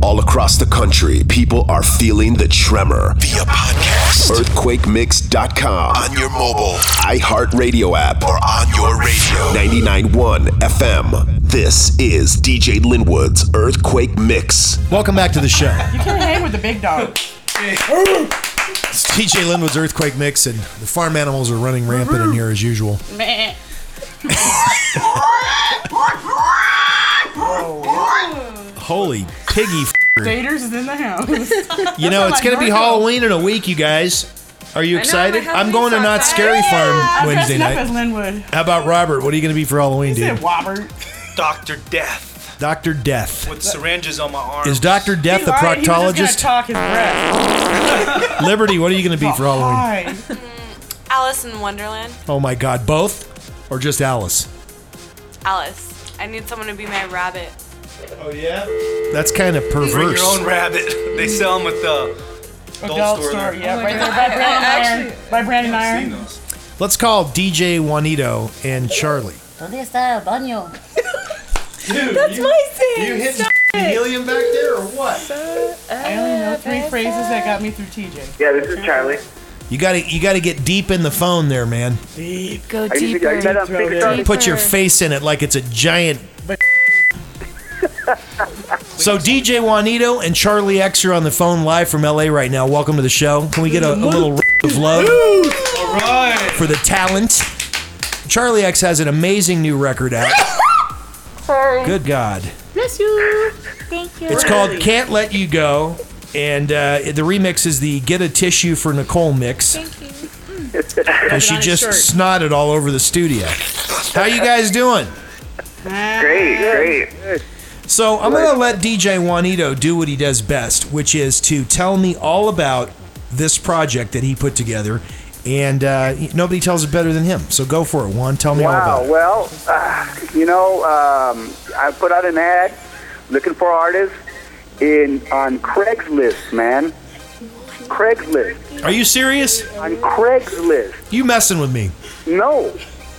All across the country, people are feeling the tremor via podcast. EarthquakeMix.com. On your mobile, iHeartRadio app, or on your radio. 99.1 FM. This is DJ Lynnwood's Earthquake Mix. Welcome back to the show. You can't hang with the big dog. It's DJ Lynnwood's Earthquake Mix, and the farm animals are running rampant in here as usual. Meh. Holy piggy. f- Daters is in the house. You know, it's going to be Halloween in a week, you guys. Are you excited? my I'm going to Not Halloween's Scary outside. Farm I'm Wednesday dressing up as night. Lynnwood. How about Robert? What are you going to be for Halloween, He said dude? Wobbert. Dr. Death Dr. Death. with syringes on my arm. Is Dr. Death He a lied. He was just proctologist? gonna talk his breath. Liberty, what are you going to be for Halloween? Hi. Mm, Alice in Wonderland. Oh my God, both? Or just Alice? Alice. I need someone to be my rabbit. oh yeah. That's kind of Bring perverse. your own rabbit. They sell them at the adult, Adult store. store, there. yeah, Oh right there by Brandon Iron. By Brandon I've seen Iron. those. Let's call DJ Juanito and Charlie. ¿Dónde está el baño? That's my thing. You hitting helium back there or what? I only know three phrases that got me through TJ. Yeah, this is Charlie. You got to you got to get deep in the phone there, man. Go Are you, deeper. are you not on Throw it speaker, in. Charlie? Put your face in it like it's a giant. So DJ Juanito and Charlie X are on the phone live from LA right now. Welcome to the show. Can we get a, a little r- of love All right. for the talent? Charlie X has an amazing new record out. Good God. Bless you. Thank you. It's called Can't Let You Go. And uh, the remix is the Get a Tissue for Nicole mix. Thank you. Because she just snotted all over the studio. How you guys doing? Great, great. So I'm gonna let DJ Juanito do what he does best, which is to tell me all about this project that he put together, and uh, nobody tells it better than him. So go for it, Juan. Tell me all Wow. about it. Well, uh, you know, um, I put out an ad looking for artists in on Craigslist, man. Craigslist. Are you serious? On Craigslist. You messing with me? No,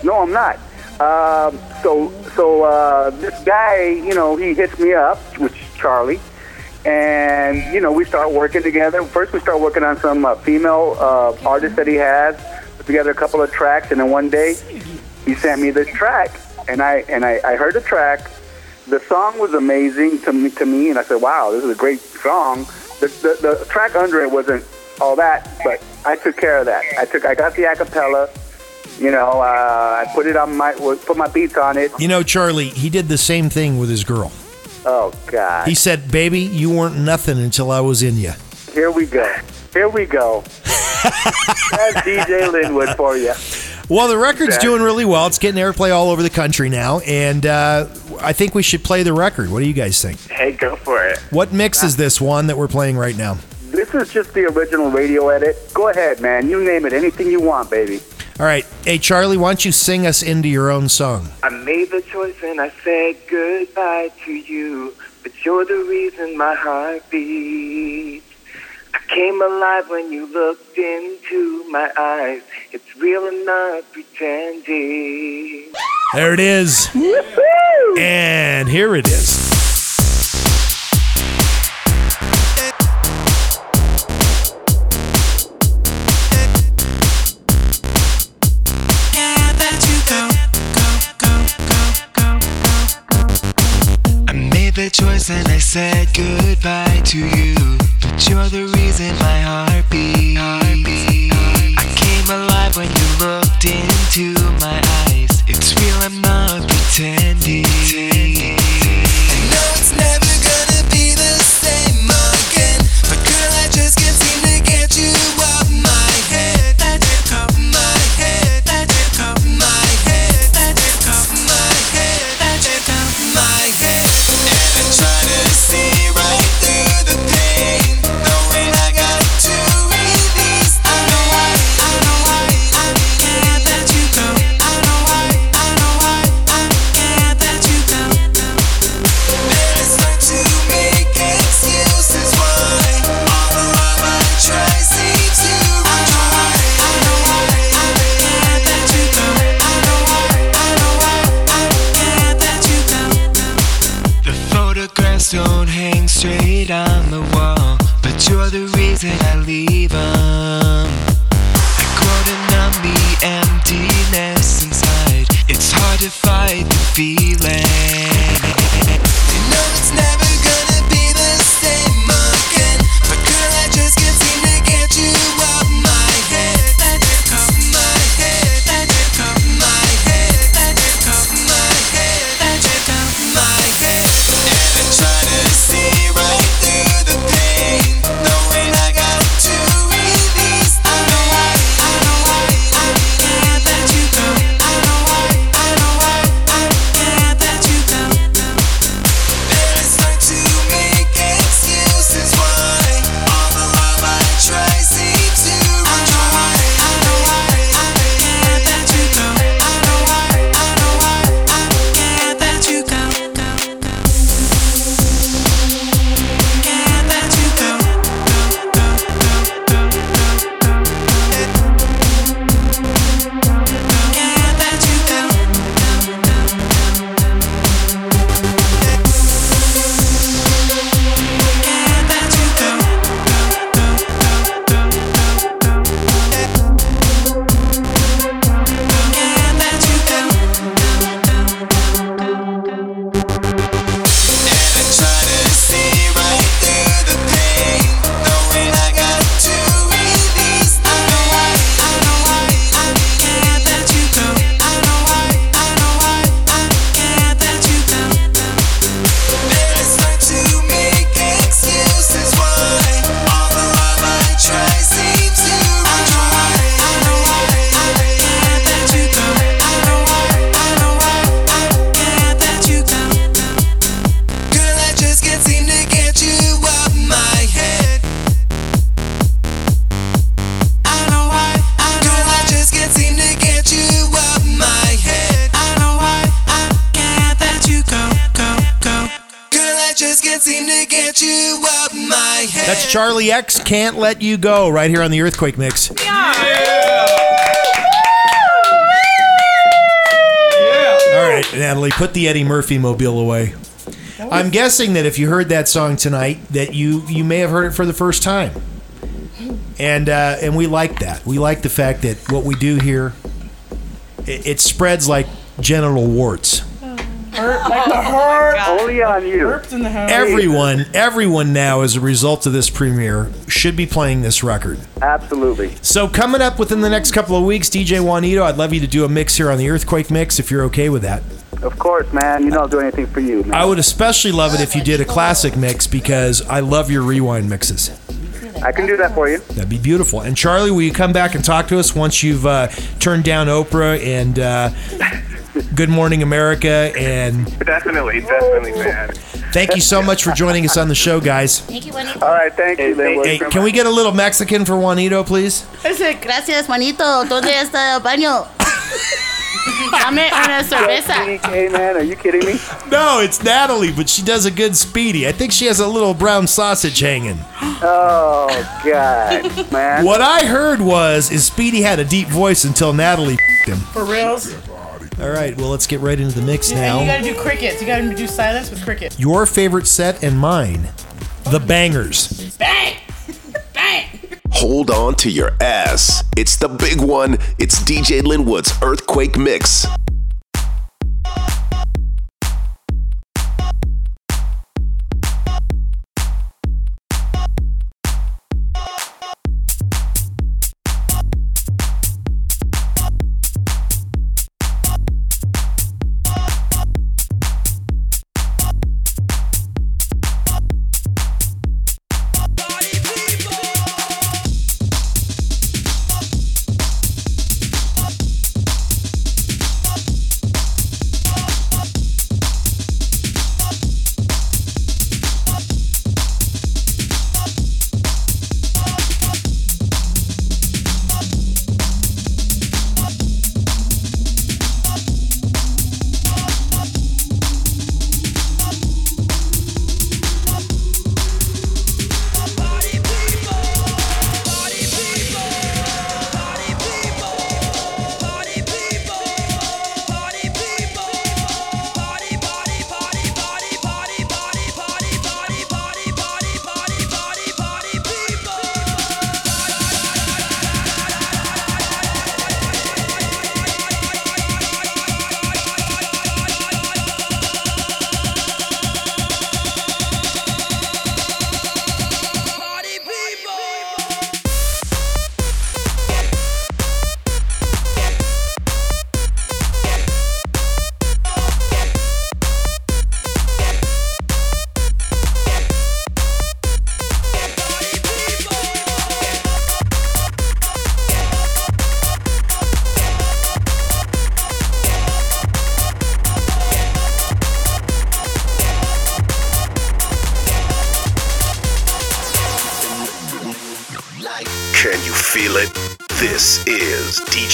no, I'm not. Um, so, so uh, this guy, you know, he hits me up, which is Charlie, and you know, we start working together. First, we start working on some uh, female uh, artists that he has. Put together a couple of tracks, and then one day, he sent me this track, and I and I, I heard the track. The song was amazing to me, to me, and I said, "Wow, this is a great song." The, the, the track under it wasn't all that, but I took care of that. I took, I got the acapella. You know, uh, I put it on my put my beats on it. You know, Charlie, he did the same thing with his girl. Oh God! He said, "Baby, you weren't nothing until I was in you." Here we go. Here we go. That's DJ Lynnwood for you. Well, the record's Exactly. doing really well. It's getting airplay all over the country now, and uh, I think we should play the record. What do you guys think? Hey, go for it. What mix is this one that we're playing right now? This is just the original radio edit. Go ahead, man. You name it. Anything you want, baby. All right, hey Charlie, why don't you sing us into your own song? I made the choice and I said goodbye to you, but you're the reason my heart beats. I came alive when you looked into my eyes. It's real and not pretending. There it is. And here it is. I made the choice and I said goodbye to you, but you're the reason my heart beats. Just can't seem to get you out my head. That's Charlie X. Can't let you go. Right here on the Earthquake Mix. All right, Natalie, put the Eddie Murphy mobile away. I'm guessing that if you heard that song tonight, that you you may have heard it for the first time, and uh, and we like that. We like the fact that what we do here, it, it spreads like genital warts. Hurt like the hurt. Only on you. Hurts in the house. Everyone, everyone now, as a result of this premiere, should be playing this record. Absolutely. So coming up within the next couple of weeks, DJ Juanito, I'd love you to do a mix here on the Earthquake Mix if you're okay with that. Of course, man. You know I'll do anything for you, man. I would especially love it if you did a classic mix because I love your rewind mixes. I can do that for you. That'd be beautiful. And Charlie, will you come back and talk to us once you've uh, turned down Oprah and uh, Good Morning America? And Definitely, definitely, man. thank you so much for joining us on the show, guys. Thank you, Juanito. All right, thank you. Lynnwood. Hey, can we get a little Mexican for Juanito, please? Ese, Gracias, Juanito. ¿Dónde está el baño? dame una cerveza. Hey, man, are you kidding me? No, it's Natalie, but she does a good speedy. I think she has a little brown sausage hanging. Oh, God, man. What I heard was is Speedy had a deep voice until Natalie him. For reals. All right, well let's get right into the mix And you gotta do crickets. You gotta do silence with crickets. Your favorite set and mine, the bangers. Bang! Bang! Hold on to your ass. It's the big one. It's DJ Lynnwood's Earthquake Mix.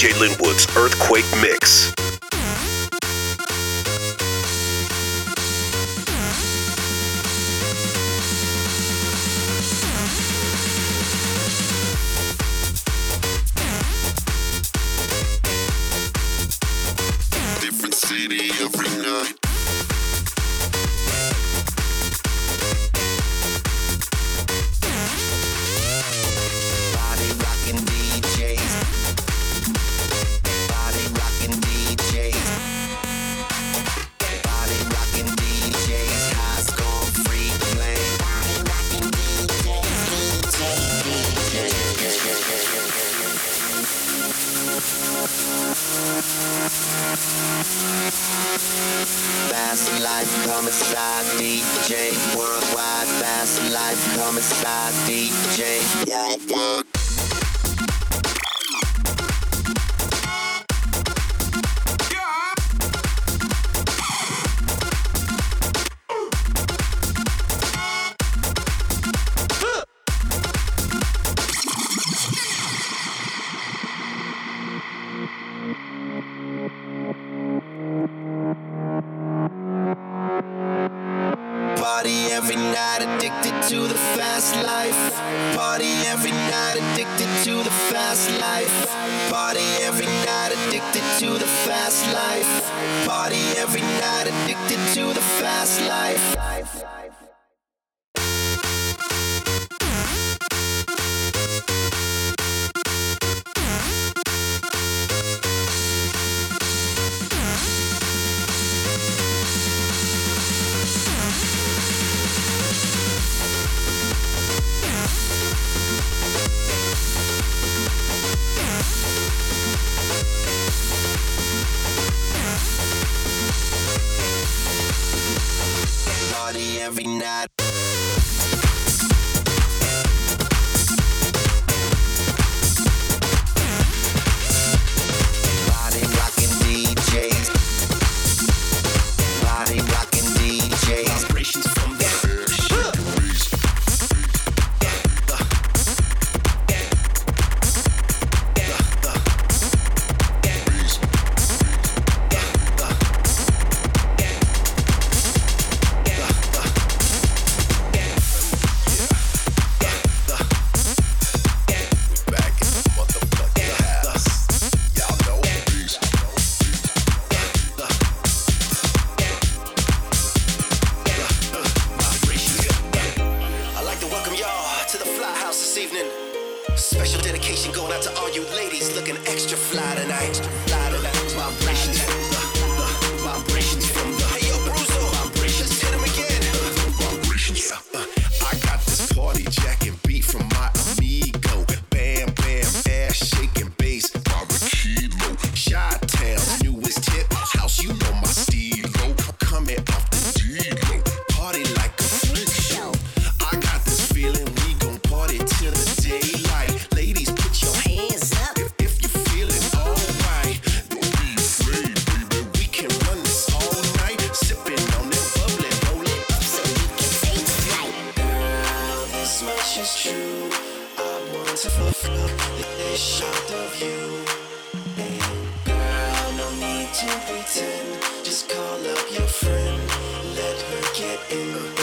DJ Lynnwood's Earthquake Mix. by DJ. is true. I want to fulfill this shot of you. And girl, no need to pretend. Just call up your friend, let her get in.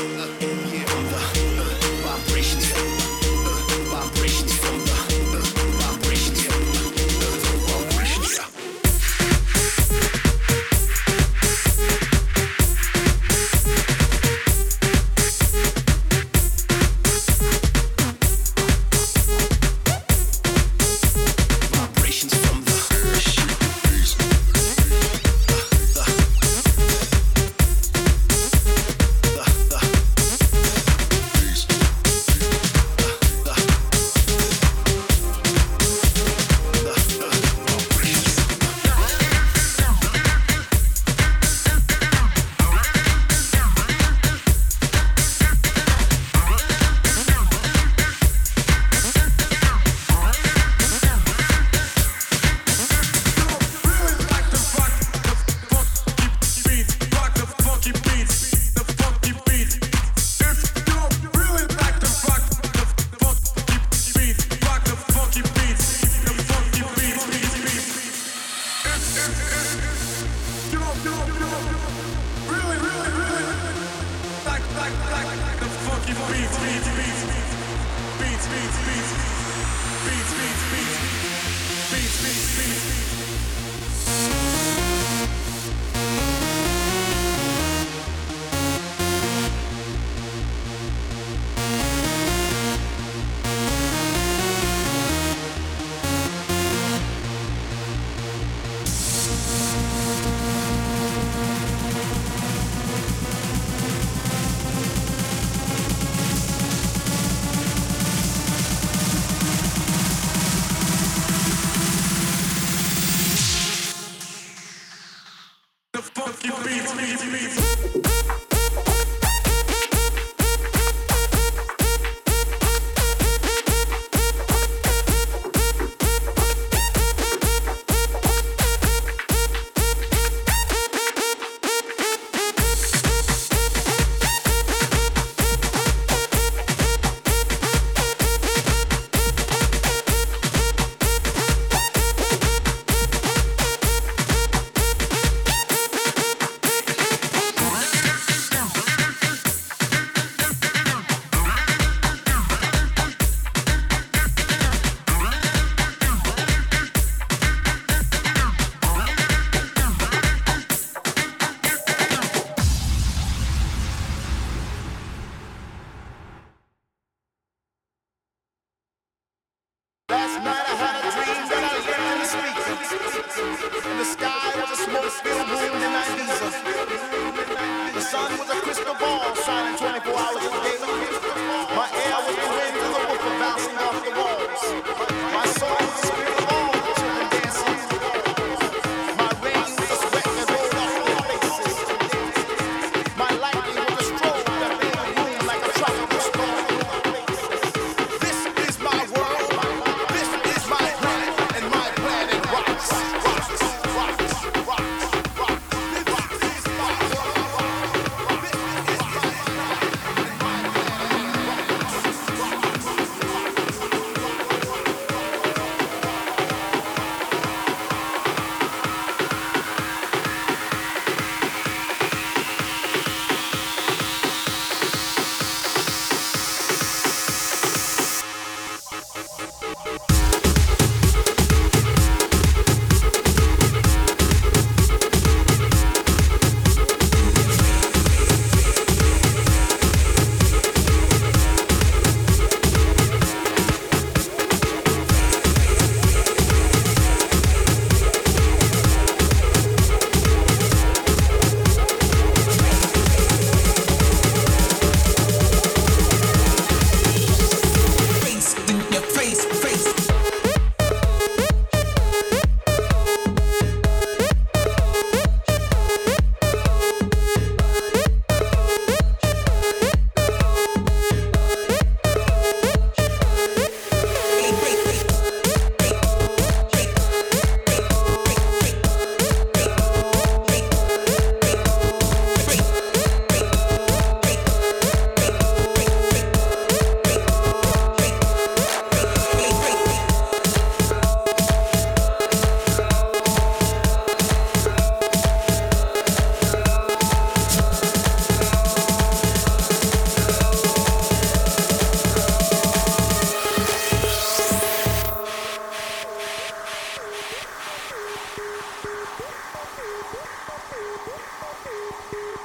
Thank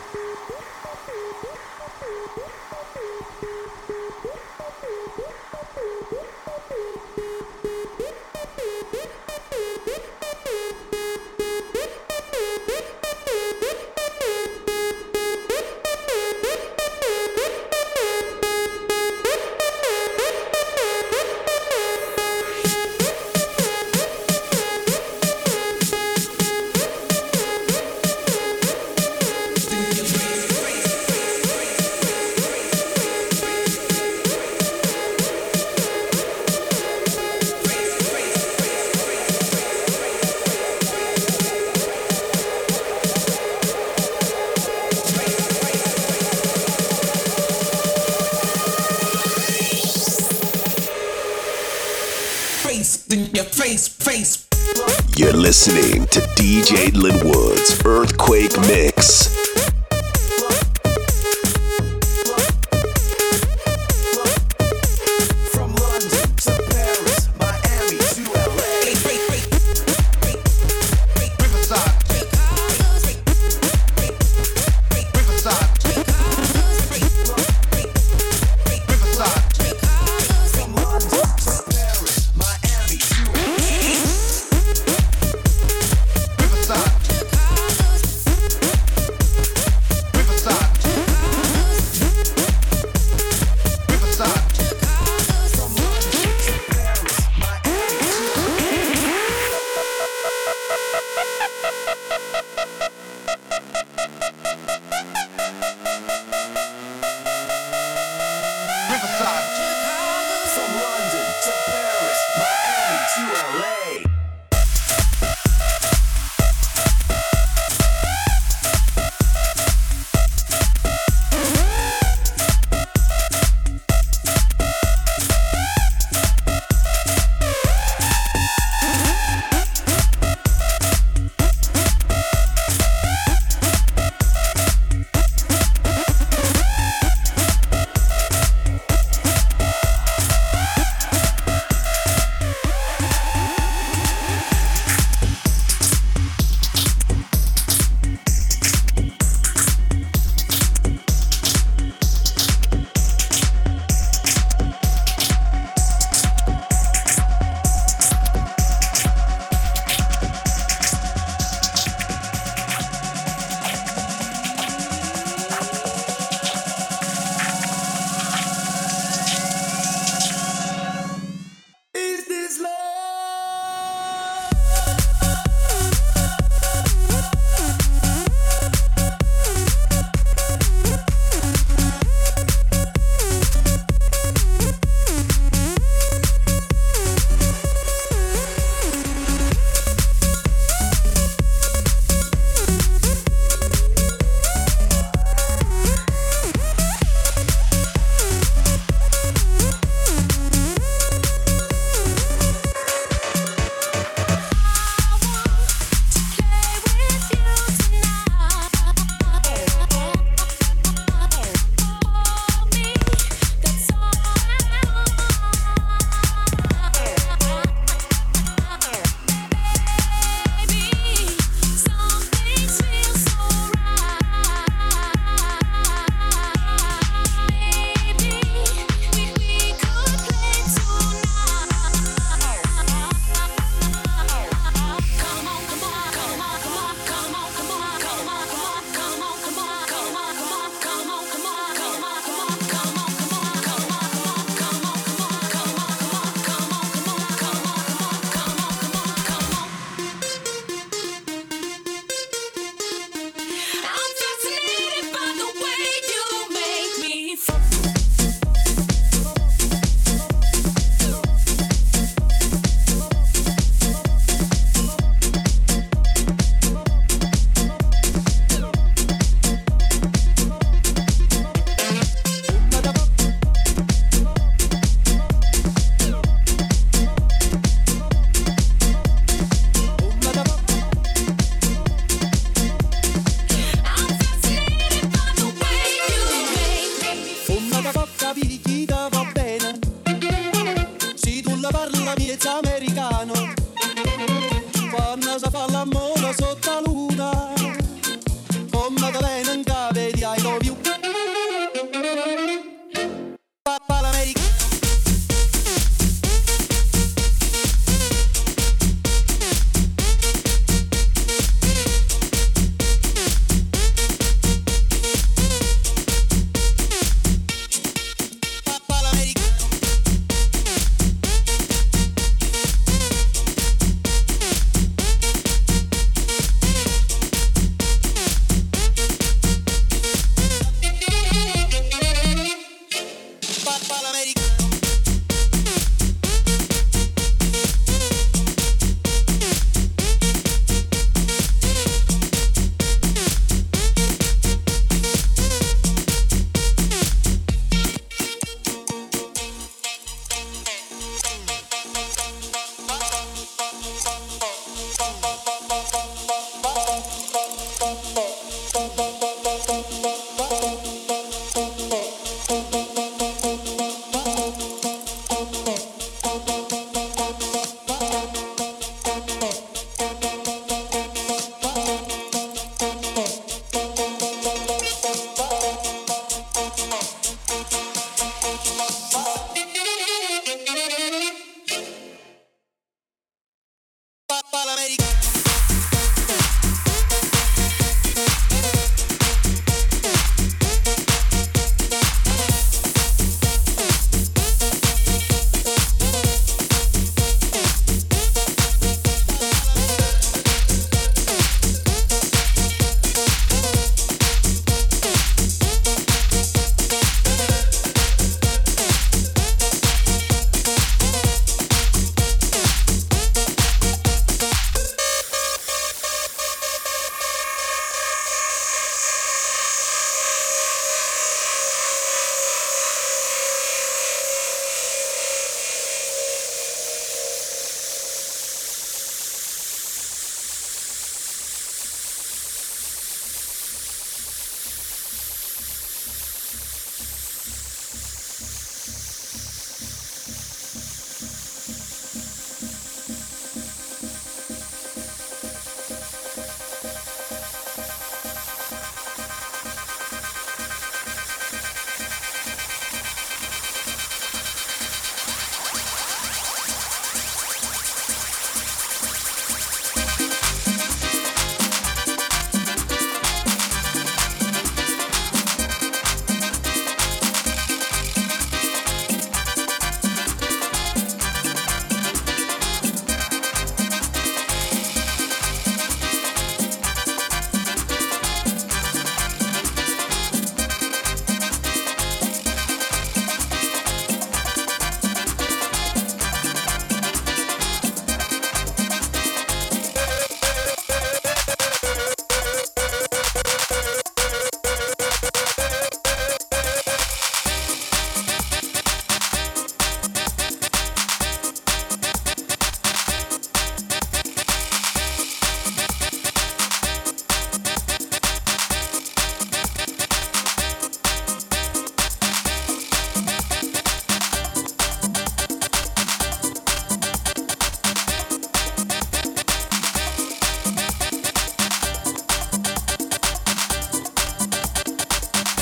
you. You're listening to DJ Lynnwood's Earthquake Mix. Riverside. From London to Paris, Miami to LA.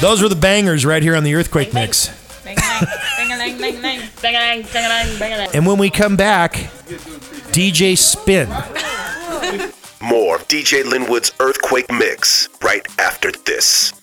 Those were the bangers right here on the Earthquake Mix. And when we come back, DJ Spin. More of DJ Lynnwood's Earthquake Mix right after this.